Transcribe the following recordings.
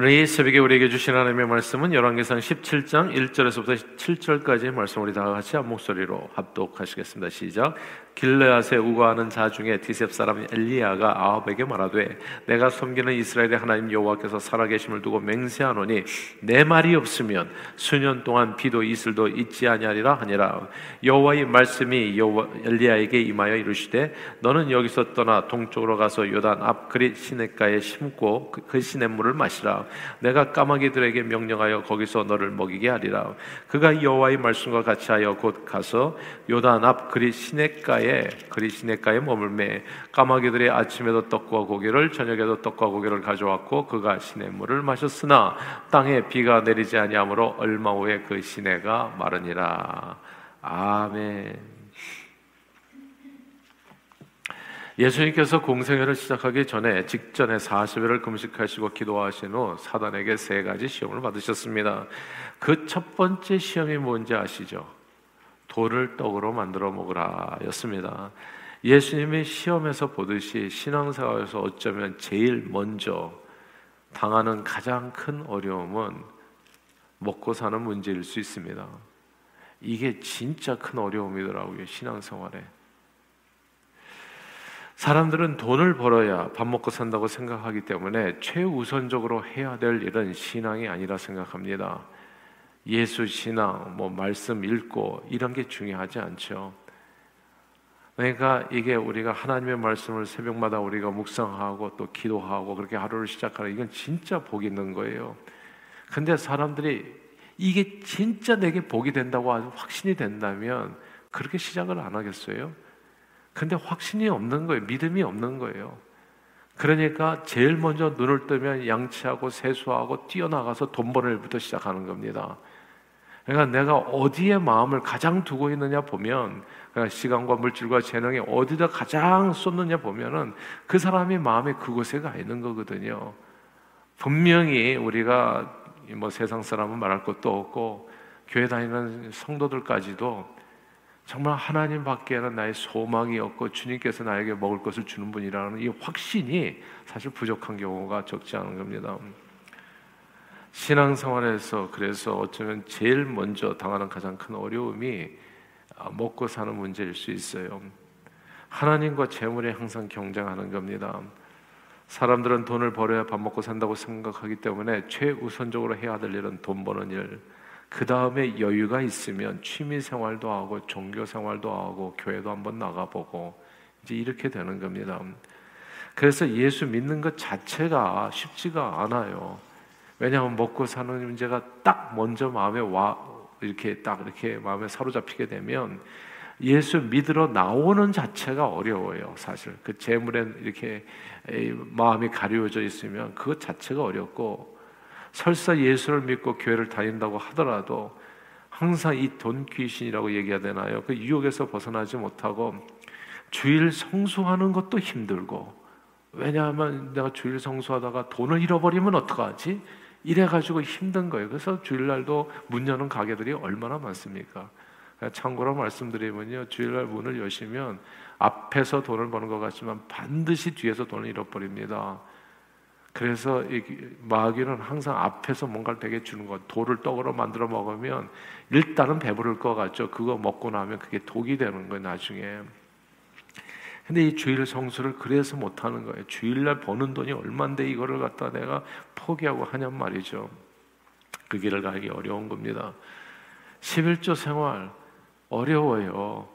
오늘 이 새벽에 우리에게 주신 하나님의 말씀은 열왕기상 17장 1절에서부터 7절까지의 말씀 우리 다 같이 한 목소리로 합독하시겠습니다. 시작. 길르앗에 우거하는 자 중에 디셉 사람 엘리야가 아합에게 말하되 내가 섬기는 이스라엘의 하나님 여호와께서 살아계심을 두고 맹세하노니 내 말이 없으면 수년 동안 비도 이슬도 있지 아니하리라 하니라 여호와의 말씀이 여호와 엘리야에게 임하여 이르시되 너는 여기서 떠나 동쪽으로 가서 요단 앞 그릿 시냇가에 심고 그, 그 시냇물을 마시라 내가 까마귀들에게 명령하여 거기서 너를 먹이게 하리라 그가 여호와의 말씀과 같이 하여 곧 가서 요단 앞 그릿 시냇가에 그리 시내가에 머물매 까마귀들이 아침에도 떡과 고기를 저녁에도 떡과 고기를 가져왔고 그가 시냇물을 마셨으나 땅에 비가 내리지 아니하므로 얼마 후에 그 시내가 마르니라 아멘. 예수님께서 공생애를 시작하기 전에 직전에 40일을 금식하시고 기도하신 후 사단에게 세 가지 시험을 받으셨습니다. 그 첫 번째 시험이 뭔지 아시죠? 돌을 떡으로 만들어 먹으라 였습니다. 예수님이 시험에서 보듯이 신앙생활에서 어쩌면 제일 먼저 당하는 가장 큰 어려움은 먹고 사는 문제일 수 있습니다. 이게 진짜 큰 어려움이더라고요, 신앙생활에. 사람들은 돈을 벌어야 밥 먹고 산다고 생각하기 때문에 최우선적으로 해야 될 일은 신앙이 아니라 생각합니다. 예수 신앙, 뭐 말씀 읽고 이런 게 중요하지 않죠. 그러니까 이게 우리가 하나님의 말씀을 새벽마다 우리가 묵상하고 또 기도하고 그렇게 하루를 시작하는 이건 진짜 복 있는 거예요. 근데 사람들이 이게 진짜 내게 복이 된다고 확신이 된다면 그렇게 시작을 안 하겠어요? 근데 확신이 없는 거예요. 믿음이 없는 거예요. 그러니까 제일 먼저 눈을 뜨면 양치하고 세수하고 뛰어나가서 돈 버는 일부터 시작하는 겁니다. 그러니까 내가 어디에 마음을 가장 두고 있느냐 보면 그러니까 시간과 물질과 재능이 어디다 가장 쏟느냐 보면은 그 사람의 마음이 그곳에 가 있는 거거든요. 분명히 우리가 뭐 세상 사람은 말할 것도 없고 교회 다니는 성도들까지도 정말 하나님 밖에는 나의 소망이 없고 주님께서 나에게 먹을 것을 주는 분이라는 이 확신이 사실 부족한 경우가 적지 않은 겁니다. 신앙생활에서 그래서 어쩌면 제일 먼저 당하는 가장 큰 어려움이 아, 먹고 사는 문제일 수 있어요. 하나님과 재물에 항상 경쟁하는 겁니다. 사람들은 돈을 벌어야 밥 먹고 산다고 생각하기 때문에 최우선적으로 해야 될 일은 돈 버는 일. 그 다음에 여유가 있으면 취미 생활도 하고 종교 생활도 하고 교회도 한번 나가보고 이제 이렇게 되는 겁니다. 그래서 예수 믿는 것 자체가 쉽지가 않아요. 왜냐하면 먹고 사는 문제가 딱 먼저 마음에 와 이렇게 딱 이렇게 마음에 사로잡히게 되면 예수 믿으러 나오는 자체가 어려워요. 사실 그 재물에 이렇게 마음이 가려져 있으면 그것 자체가 어렵고 설사 예수를 믿고 교회를 다닌다고 하더라도 항상 이 돈 귀신이라고 얘기해야 되나요? 그 유혹에서 벗어나지 못하고 주일 성수하는 것도 힘들고 왜냐하면 내가 주일 성수하다가 돈을 잃어버리면 어떡하지? 이래가지고 힘든 거예요. 그래서 주일날도 문 여는 가게들이 얼마나 많습니까? 참고로 말씀드리면요. 주일날 문을 여시면 앞에서 돈을 버는 것 같지만 반드시 뒤에서 돈을 잃어버립니다. 그래서 마귀는 항상 앞에서 뭔가를 되게 주는 것, 돌을 떡으로 만들어 먹으면 일단은 배부를 것 같죠. 그거 먹고 나면 그게 독이 되는 거예요, 나중에. 근데 이 주일 성수를 그래서 못 하는 거예요. 주일날 버는 돈이 얼만데 이거를 갖다 내가 포기하고 하냔 말이죠. 그 길을 가기 어려운 겁니다. 11조 생활 어려워요.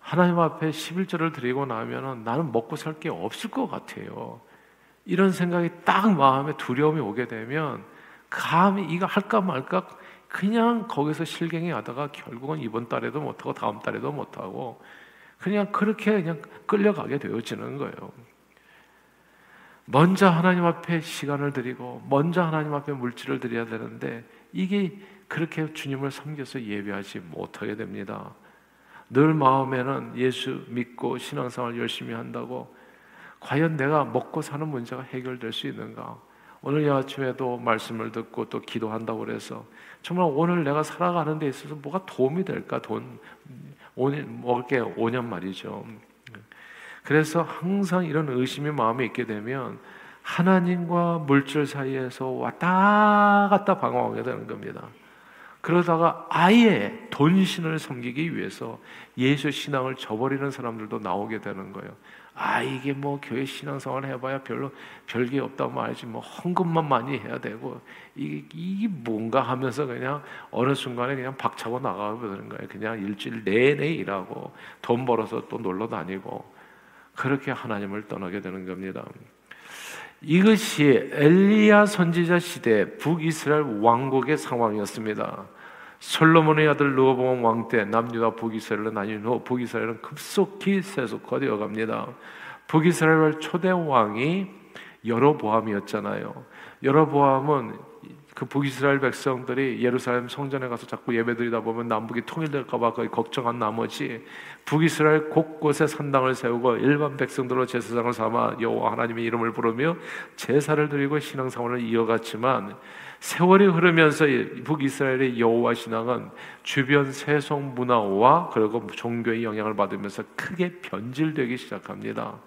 하나님 앞에 11조를 드리고 나면은 나는 먹고 살 게 없을 것 같아요. 이런 생각이 딱 마음에 두려움이 오게 되면 감히 이거 할까 말까 그냥 거기서 실갱이 하다가 결국은 이번 달에도 못하고 다음 달에도 못하고 그냥 그렇게 그냥 끌려가게 되어지는 거예요. 먼저 하나님 앞에 시간을 드리고 먼저 하나님 앞에 물질을 드려야 되는데 이게 그렇게 주님을 섬겨서 예배하지 못하게 됩니다. 늘 마음에는 예수 믿고 신앙생활 열심히 한다고 과연 내가 먹고 사는 문제가 해결될 수 있는가? 오늘 아침에도 말씀을 듣고 또 기도한다고 그래서 정말 오늘 내가 살아가는 데 있어서 뭐가 도움이 될까? 돈 5년, 먹을 게 5년 말이죠. 그래서 항상 이런 의심의 마음이 있게 되면 하나님과 물질 사이에서 왔다 갔다 방황하게 되는 겁니다. 그러다가 아예 돈신을 섬기기 위해서 예수 신앙을 저버리는 사람들도 나오게 되는 거예요. 아 이게 뭐 교회 신앙생활 해봐야 별로 별게 없다고 말이지 뭐 헌금만 많이 해야 되고 이게, 이게 뭔가 하면서 그냥 어느 순간에 그냥 박차고 나가게 되는 거예요. 그냥 일주일 내내 일하고 돈 벌어서 또 놀러 다니고 그렇게 하나님을 떠나게 되는 겁니다. 이것이 엘리야 선지자 시대 북이스라엘 왕국의 상황이었습니다. 솔로몬의 아들 르호보암 왕 때 남유다 북이스라엘로 후 북이스라엘은 급속히 세속화되어 갑니다. 북이스라엘 초대 왕이 여로보암이었잖아요. 여로보암은 그 북이스라엘 백성들이 예루살렘 성전에 가서 자꾸 예배드리다 보면 남북이 통일될까봐 거의 걱정한 나머지 북이스라엘 곳곳에 산당을 세우고 일반 백성들로 제사장을 삼아 여호와 하나님의 이름을 부르며 제사를 드리고 신앙생활을 이어갔지만 세월이 흐르면서 북이스라엘의 여호와 신앙은 주변 세속 문화와 그리고 종교의 영향을 받으면서 크게 변질되기 시작합니다.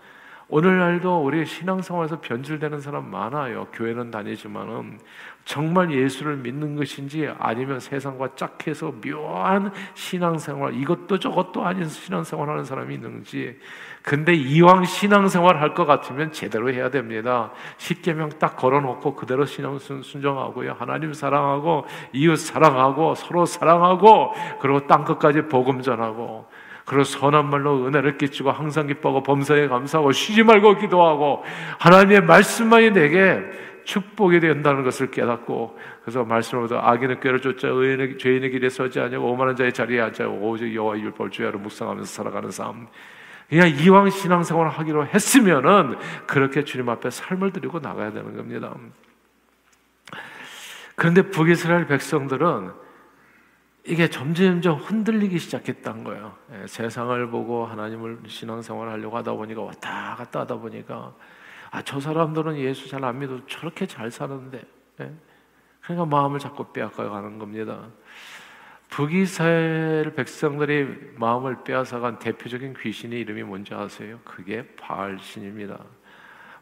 오늘날도 우리 신앙생활에서 변질되는 사람 많아요. 교회는 다니지만은 정말 예수를 믿는 것인지 아니면 세상과 짝해서 묘한 신앙생활 이것도 저것도 아닌 신앙생활 하는 사람이 있는지 근데 이왕 신앙생활 할 것 같으면 제대로 해야 됩니다. 십계명 딱 걸어놓고 그대로 신앙 순종하고요. 하나님 사랑하고 이웃 사랑하고 서로 사랑하고 그리고 땅 끝까지 복음 전하고 그리고 선한 말로 은혜를 끼치고 항상 기뻐하고 범사에 감사하고 쉬지 말고 기도하고 하나님의 말씀만이 내게 축복이 된다는 것을 깨닫고 그래서 말씀으로도 악인의 꾀를 쫓아 의인의 죄인의 길에 서지 아니하고 오만한 자의 자리에 앉아 오직 여호와의 율법을 주야로 묵상하면서 살아가는 삶. 그냥 이왕 신앙생활을 하기로 했으면은 그렇게 주님 앞에 삶을 드리고 나가야 되는 겁니다. 그런데 북이스라엘 백성들은 이게 점점점 흔들리기 시작했던 거예요. 예, 세상을 보고 하나님을 신앙생활 하려고 하다 보니까 왔다 갔다 하다 보니까 아, 저 사람들은 예수 잘 안 믿어도 저렇게 잘 사는데. 예? 그러니까 마음을 자꾸 빼앗아가는 겁니다. 북이스라엘 백성들이 마음을 빼앗아간 대표적인 귀신의 이름이 뭔지 아세요? 그게 바알신입니다.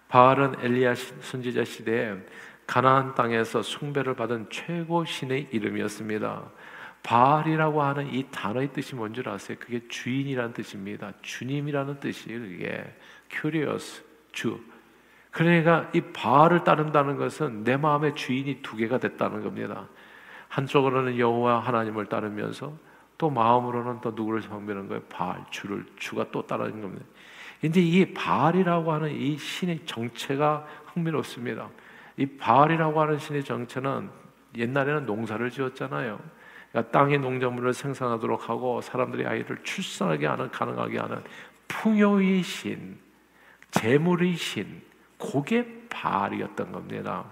바알은 엘리야 선지자 시대에 가나안 땅에서 숭배를 받은 최고 신의 이름이었습니다. 바알이라고 하는 이 단어의 뜻이 뭔지 아세요? 그게 주인이라는 뜻입니다. 주님이라는 뜻이에요. 그게 퀴리오스 주. 그러니까 이 바알을 따른다는 것은 내 마음의 주인이 두 개가 됐다는 겁니다. 한쪽으로는 여호와 하나님을 따르면서 또 마음으로는 또 누구를 섬기는 거예요? 바알 주를 주가 또 따르는 겁니다. 근데 이 바알이라고 하는 이 신의 정체가 흥미롭습니다. 이 바알이라고 하는 신의 정체는 옛날에는 농사를 지었잖아요. 그러니까 땅의 농작물을 생산하도록 하고 사람들이 아이를 출산하게 하는 가능하게 하는 풍요의 신, 재물의 신, 그게 바알이었던 겁니다.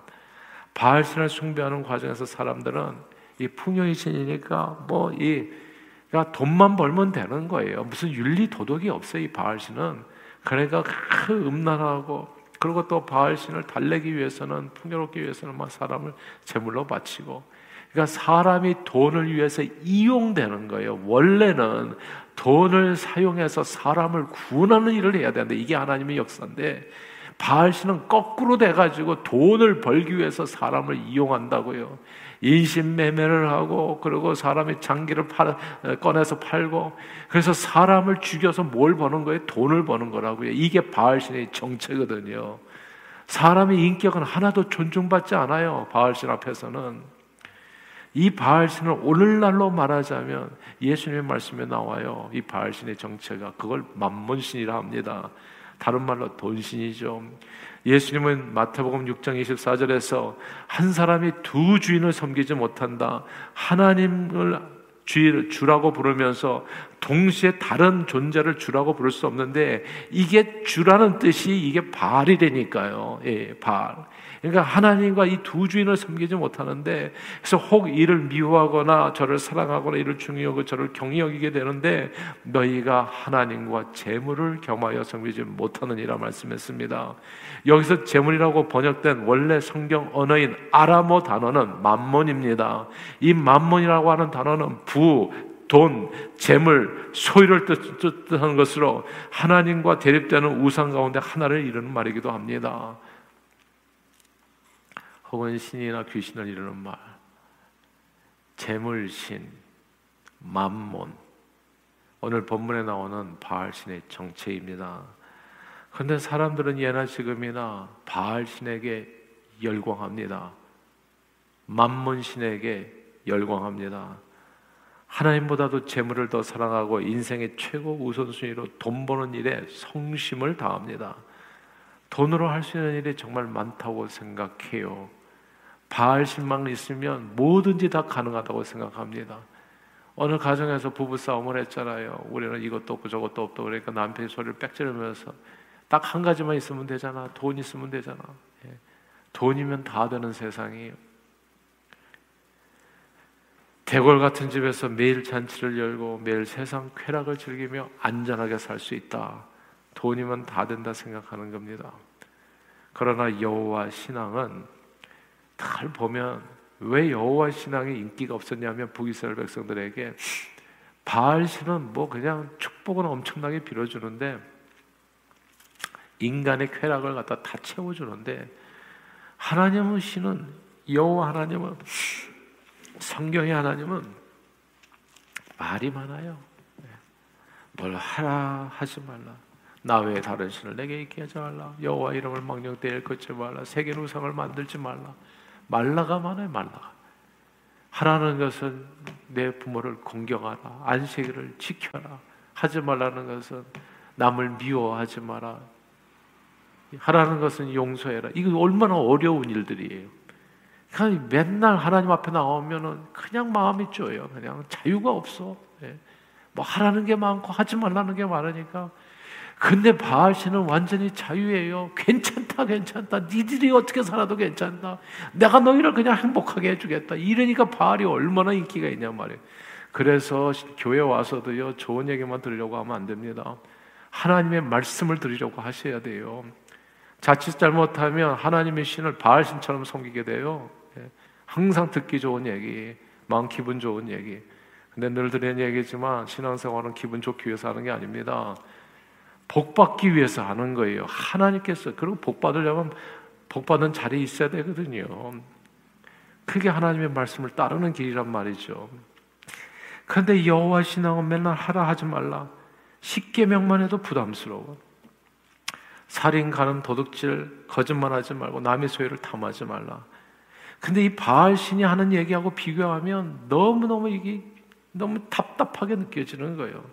바알 신을 숭배하는 과정에서 사람들은 이 풍요의 신이니까 뭐이 그러니까 돈만 벌면 되는 거예요. 무슨 윤리 도덕이 없어요. 이 바알 신은 그러니까 그 음란하고 그리고 또 바알 신을 달래기 위해서는 풍요롭기 위해서는 막 사람을 제물로 바치고 그러니까 사람이 돈을 위해서 이용되는 거예요. 원래는 돈을 사용해서 사람을 구원하는 일을 해야 되는데 이게 하나님의 역사인데 바알신은 거꾸로 돼가지고 돈을 벌기 위해서 사람을 이용한다고요. 인신매매를 하고 그리고 사람의 장기를 팔, 꺼내서 팔고 그래서 사람을 죽여서 뭘 버는 거예요? 돈을 버는 거라고요. 이게 바알신의 정체거든요. 사람의 인격은 하나도 존중받지 않아요. 바알신 앞에서는. 이 바알신을 오늘날로 말하자면 예수님의 말씀에 나와요. 이 바알신의 정체가 그걸 만몬신이라 합니다. 다른 말로 돈신이죠. 예수님은 마태복음 6장 24절에서 한 사람이 두 주인을 섬기지 못한다. 하나님을 주라고 부르면서 동시에 다른 존재를 주라고 부를 수 없는데 이게 주라는 뜻이 이게 바알이되니까요. 예, 바알. 그러니까 하나님과 이 두 주인을 섬기지 못하는데 그래서 혹 이를 미워하거나 저를 사랑하거나 이를 중요하고 저를 경히 여기게 되는데 너희가 하나님과 재물을 겸하여 섬기지 못하느니라 말씀했습니다. 여기서 재물이라고 번역된 원래 성경 언어인 아람어 단어는 만몬입니다. 이 만몬이라고 하는 단어는 부, 돈, 재물, 소유를 뜻하는 것으로 하나님과 대립되는 우상 가운데 하나를 이루는 말이기도 합니다. 혹은 신이나 귀신을 이루는 말, 재물신, 만몬. 오늘 본문에 나오는 바알신의 정체입니다. 그런데 사람들은 예나 지금이나 바알신에게 열광합니다. 만몬신에게 열광합니다. 하나님보다도 재물을 더 사랑하고 인생의 최고 우선순위로 돈 버는 일에 성심을 다합니다. 돈으로 할 수 있는 일이 정말 많다고 생각해요. 바알 신망 있으면 뭐든지 다 가능하다고 생각합니다. 어느 가정에서 부부 싸움을 했잖아요. 우리는 이것도 없고 저것도 없다 그러니까 남편이 소리를 빽지르면서 딱 한 가지만 있으면 되잖아. 돈 있으면 되잖아. 예. 돈이면 다 되는 세상이에요. 대궐 같은 집에서 매일 잔치를 열고 매일 세상 쾌락을 즐기며 안전하게 살 수 있다. 돈이면 다 된다 생각하는 겁니다. 그러나 여호와 신앙은 잘 보면 왜 여호와 신앙이 인기가 없었냐면 북이스라엘 백성들에게 바알 신은 뭐 그냥 축복은 엄청나게 빌어주는데 인간의 쾌락을 갖다 다 채워주는데 하나님은 신은 여호와 하나님은 성경의 하나님은 말이 많아요. 네. 뭘 하라 하지 말라. 나 외에 다른 신을 내게 있게 하지 말라. 여호와 이름을 망령되일 걷지 말라. 세계 우상을 만들지 말라. 말라가 많아요. 말라가. 하라는 것은 내 부모를 공경하라. 안식일을 지켜라. 하지 말라는 것은 남을 미워하지 마라. 하라는 것은 용서해라. 이거 얼마나 어려운 일들이에요. 그냥 맨날 하나님 앞에 나오면은 그냥 마음이 쪼여. 그냥 자유가 없어. 예. 뭐 하라는 게 많고 하지 말라는 게 많으니까. 근데 바알 신은 완전히 자유예요. 괜찮다, 괜찮다. 니들이 어떻게 살아도 괜찮다. 내가 너희를 그냥 행복하게 해주겠다. 이러니까 바알이 얼마나 인기가 있냐 말이에요. 그래서 교회 와서도요, 좋은 얘기만 들으려고 하면 안 됩니다. 하나님의 말씀을 들으려고 하셔야 돼요. 자칫 잘못하면 하나님의 신을 바알 신처럼 섬기게 돼요. 예. 항상 듣기 좋은 얘기, 마음 기분 좋은 얘기. 근데 늘 드리는 얘기지만 신앙생활은 기분 좋기 위해서 하는 게 아닙니다. 복 받기 위해서 하는 거예요. 하나님께서 그리고 복 받으려면 복 받는 자리에 있어야 되거든요. 그게 하나님의 말씀을 따르는 길이란 말이죠. 그런데 여호와 신앙은 맨날 하라 하지 말라. 십계명만 해도 부담스러워. 살인, 가늠, 도둑질, 거짓말하지 말고 남의 소유를 탐하지 말라. 근데 이 바알 신이 하는 얘기하고 비교하면 너무 너무 이게 너무 답답하게 느껴지는 거예요.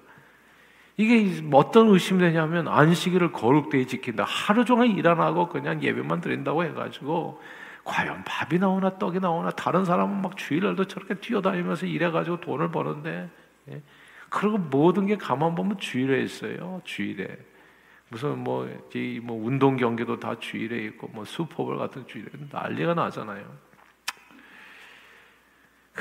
이게 어떤 의심이 되냐면 안식일을 거룩되이 지킨다. 하루 종일 일 안 하고 그냥 예배만 드린다고 해가지고 과연 밥이 나오나 떡이 나오나 다른 사람은 막 주일날도 저렇게 뛰어다니면서 일해가지고 돈을 버는데 예? 그리고 모든 게 가만 보면 주일에 있어요. 주일에 무슨 뭐, 뭐 운동 경기도 다 주일에 있고 뭐 슈퍼볼 같은 주일에 난리가 나잖아요.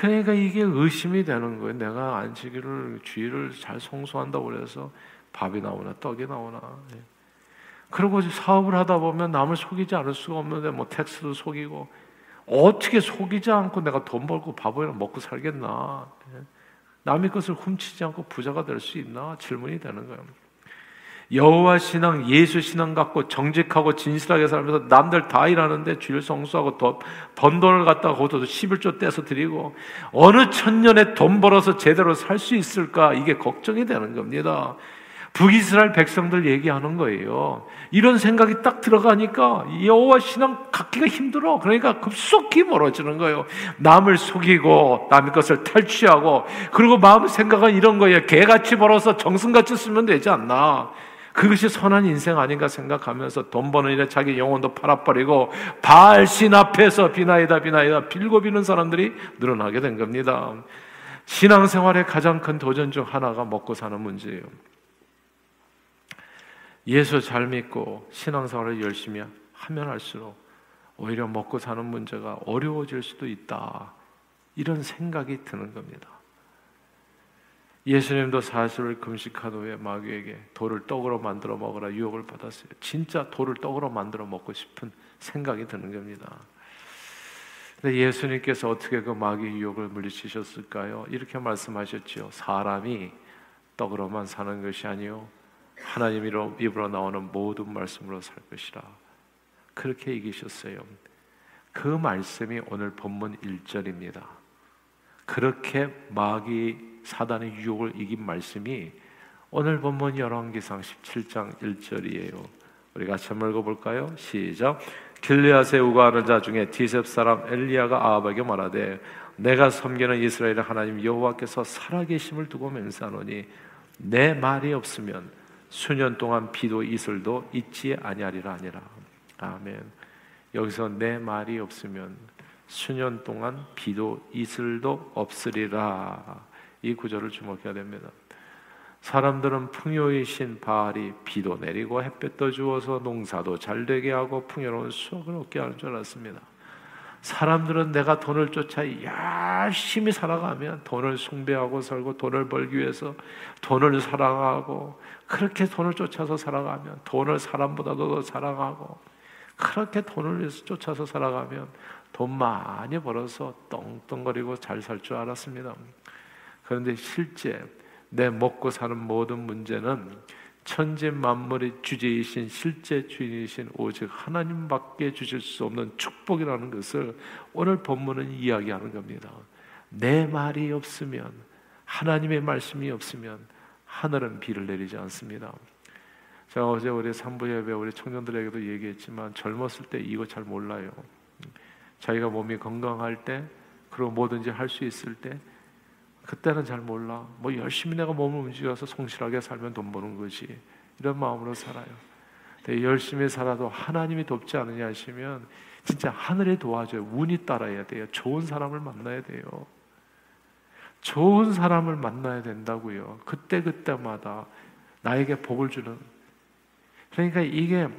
그러니까 이게 의심이 되는 거예요. 내가 안식일을 주일을 잘 성수한다고 그래서 밥이 나오나 떡이 나오나. 예. 그리고 사업을 하다 보면 남을 속이지 않을 수가 없는데 뭐 텍스도 속이고 어떻게 속이지 않고 내가 돈 벌고 밥이나 먹고 살겠나? 예. 남의 것을 훔치지 않고 부자가 될 수 있나? 질문이 되는 거예요. 여호와 신앙, 예수 신앙 갖고 정직하고 진실하게 살면서 남들 다 일하는데 주일 성수하고 돈, 번 돈을 갖다가 거기서 11조 떼서 드리고 어느 천년에 돈 벌어서 제대로 살 수 있을까 이게 걱정이 되는 겁니다. 북이스라엘 백성들 얘기하는 거예요. 이런 생각이 딱 들어가니까 여호와 신앙 갖기가 힘들어. 그러니까 급속히 멀어지는 거예요. 남을 속이고 남의 것을 탈취하고 그리고 마음 생각은 이런 거예요. 개같이 벌어서 정승같이 쓰면 되지 않나. 그것이 선한 인생 아닌가 생각하면서 돈 버는 일에 자기 영혼도 팔아버리고 발신 앞에서 비나이다 비나이다 빌고 비는 사람들이 늘어나게 된 겁니다. 신앙생활의 가장 큰 도전 중 하나가 먹고 사는 문제예요. 예수 잘 믿고 신앙생활을 열심히 하면 할수록 오히려 먹고 사는 문제가 어려워질 수도 있다. 이런 생각이 드는 겁니다. 예수님도 40일 금식한 후에 마귀에게 돌을 떡으로 만들어 먹으라 유혹을 받았어요. 진짜 돌을 떡으로 만들어 먹고 싶은 생각이 드는 겁니다. 근데 예수님께서 어떻게 그 마귀 유혹을 물리치셨을까요? 이렇게 말씀하셨지요. 사람이 떡으로만 사는 것이 아니요 하나님 입으로 나오는 모든 말씀으로 살 것이라. 그렇게 이기셨어요. 그 말씀이 오늘 본문 1절입니다. 그렇게 마귀 사단의 유혹을 이긴 말씀이 오늘 본문 열왕기상 17장 1절이에요. 우리 같이 한번 읽어볼까요? 시작. 길리앗에 우거하는 자 중에 디셉 사람 엘리야가 아합에게 말하되 내가 섬기는 이스라엘의 하나님 여호와께서 살아계심을 두고 맹세하노니 내 말이 없으면 수년 동안 비도 이슬도 있지 아니하리라 아니라 아멘. 여기서 내 말이 없으면 수년 동안 비도 이슬도 없으리라 이 구절을 주목해야 됩니다. 사람들은 풍요의 신 바알이 비도 내리고 햇볕도 주어서 농사도 잘 되게 하고 풍요로운 수확을 얻게 하는 줄 알았습니다. 사람들은 내가 돈을 쫓아 열심히 살아가면 돈을 숭배하고 살고 돈을 벌기 위해서 돈을 사랑하고 그렇게 돈을 쫓아서 살아가면 돈을 사람보다도 더 사랑하고 그렇게 돈을 위해서 쫓아서 살아가면 돈 많이 벌어서 떵떵거리고 잘 살 줄 알았습니다. 그런데 실제 내 먹고 사는 모든 문제는 천지 만물의 주제이신 실제 주인이신 오직 하나님밖에 주실 수 없는 축복이라는 것을 오늘 본문은 이야기하는 겁니다. 내 말이 없으면 하나님의 말씀이 없으면 하늘은 비를 내리지 않습니다. 제가 어제 우리 산부 예배 우리 청년들에게도 얘기했지만 젊었을 때 이거 잘 몰라요. 자기가 몸이 건강할 때 그리고 뭐든지 할 수 있을 때 그때는 잘 몰라. 뭐 열심히 내가 몸을 움직여서 성실하게 살면 돈 버는 거지. 이런 마음으로 살아요. 열심히 살아도 하나님이 돕지 않느냐 하시면 진짜 하늘에 도와줘요. 운이 따라야 돼요. 좋은 사람을 만나야 돼요. 좋은 사람을 만나야 된다고요. 그때 그때마다 나에게 복을 주는. 그러니까 이게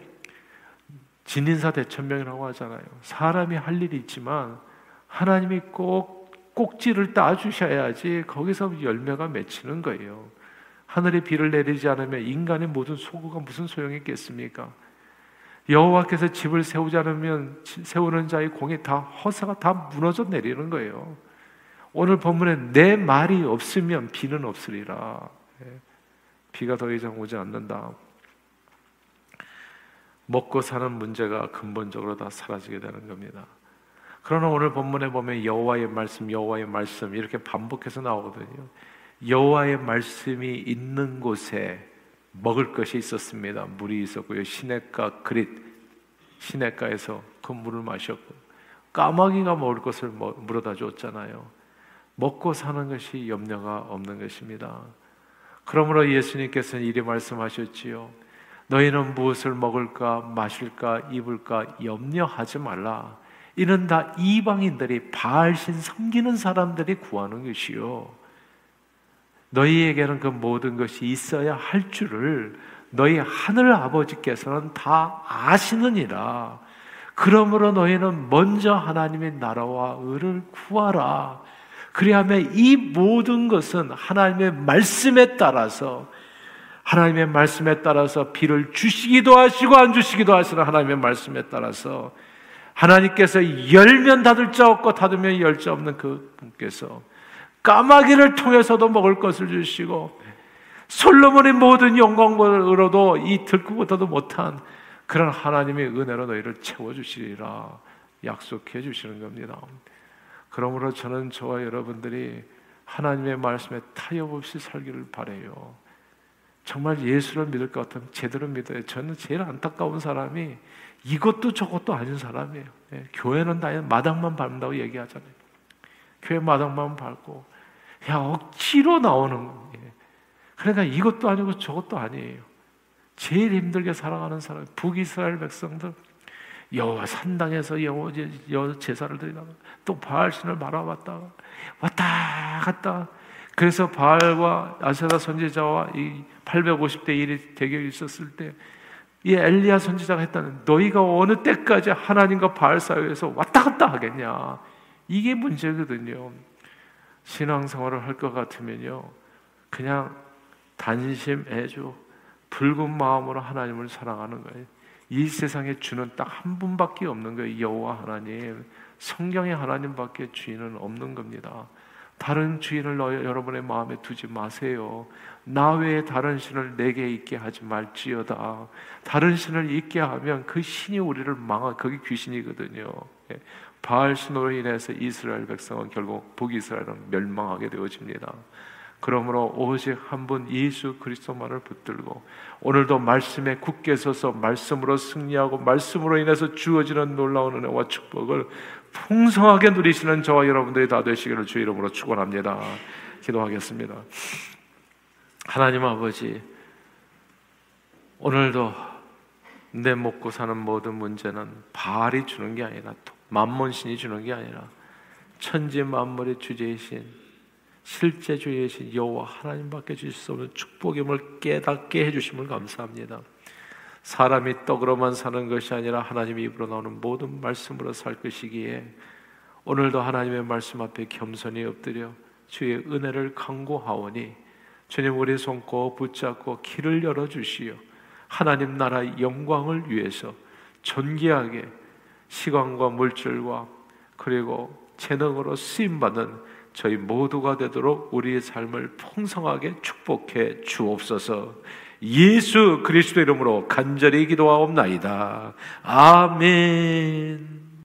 진인사 대천명이라고 하잖아요. 사람이 할 일이 있지만 하나님이 꼭 꼭지를 따주셔야지 거기서 열매가 맺히는 거예요. 하늘에 비를 내리지 않으면 인간의 모든 소구가 무슨 소용이 있겠습니까? 여호와께서 집을 세우지 않으면 세우는 자의 공이 다 허사가 다 무너져 내리는 거예요. 오늘 본문에 내 말이 없으면 비는 없으리라. 예. 비가 더 이상 오지 않는다. 먹고 사는 문제가 근본적으로 다 사라지게 되는 겁니다. 그러나 오늘 본문에 보면 여호와의 말씀, 여호와의 말씀 이렇게 반복해서 나오거든요. 여호와의 말씀이 있는 곳에 먹을 것이 있었습니다. 물이 있었고요. 시냇가 그릿 시냇가에서 그 물을 마셨고 까마귀가 먹을 것을 물어다 줬잖아요. 먹고 사는 것이 염려가 없는 것입니다. 그러므로 예수님께서는 이리 말씀하셨지요. 너희는 무엇을 먹을까, 마실까, 입을까 염려하지 말라. 이는 다 이방인들이 바알신 섬기는 사람들이 구하는 것이요. 너희에게는 그 모든 것이 있어야 할 줄을 너희 하늘 아버지께서는 다 아시느니라. 그러므로 너희는 먼저 하나님의 나라와 의를 구하라. 그리하면 이 모든 것은 하나님의 말씀에 따라서 하나님의 말씀에 따라서 비를 주시기도 하시고 안 주시기도 하시는 하나님의 말씀에 따라서 하나님께서 열면 닫을 자 없고 닫으면 열 자 없는 그 분께서 까마귀를 통해서도 먹을 것을 주시고 솔로몬의 모든 영광으로도 이 들고부터도 못한 그런 하나님의 은혜로 너희를 채워주시리라 약속해 주시는 겁니다. 그러므로 저는 저와 여러분들이 하나님의 말씀에 타협 없이 살기를 바래요. 정말 예수를 믿을 것 같으면 제대로 믿어요. 저는 제일 안타까운 사람이 이것도 저것도 아닌 사람이에요. 예, 교회는 다 마당만 밟는다고 얘기하잖아요. 교회 마당만 밟고 야 억지로 나오는 예. 그러니까 이것도 아니고 저것도 아니에요. 제일 힘들게 살아가는 사람 북이스라엘 백성들 여호와 산당에서 여호 제사를 드리다가 또 바알 신을 바라봤다가 왔다 갔다 그래서 바알과 아세라 선지자와 이 850대 1이 대결이 있었을 때 이 엘리야 선지자가 했다는 너희가 어느 때까지 하나님과 바알 사이에서 왔다 갔다 하겠냐 이게 문제거든요. 신앙생활을 할 것 같으면요 그냥 단심해줘 붉은 마음으로 하나님을 사랑하는 거예요. 이 세상에 주는 딱 한 분밖에 없는 거예요. 여호와 하나님 성경에 하나님밖에 주인은 없는 겁니다. 다른 주인을 너, 여러분의 마음에 두지 마세요. 나 외에 다른 신을 내게 있게 하지 말지어다. 다른 신을 있게 하면 그 신이 우리를 망하, 그게 귀신이거든요. 예. 바알 신으로 인해서 이스라엘 백성은 결국 북이스라엘은 멸망하게 되어집니다. 그러므로 오직 한 분 예수 그리스도만을 붙들고 오늘도 말씀에 굳게 서서 말씀으로 승리하고 말씀으로 인해서 주어지는 놀라운 은혜와 축복을 풍성하게 누리시는 저와 여러분들이 다 되시기를 주 이름으로 축원합니다. 기도하겠습니다. 하나님 아버지 오늘도 내 먹고 사는 모든 문제는 바알이 주는 게 아니라 만몬신이 주는 게 아니라 천지 만물의 주제이신 실제 주이신 여호와 하나님밖에 주실 수 없는 축복임을 깨닫게 해주심을 감사합니다. 사람이 떡으로만 사는 것이 아니라 하나님 입으로 나오는 모든 말씀으로 살 것이기에 오늘도 하나님의 말씀 앞에 겸손히 엎드려 주의 은혜를 강구하오니 주님 우리 손꼭 붙잡고 길을 열어 주시어 하나님 나라의 영광을 위해서 존귀하게 시간과 물질과 그리고 재능으로 쓰임 받는 저희 모두가 되도록 우리의 삶을 풍성하게 축복해 주옵소서. 예수 그리스도 이름으로 간절히 기도하옵나이다. 아멘.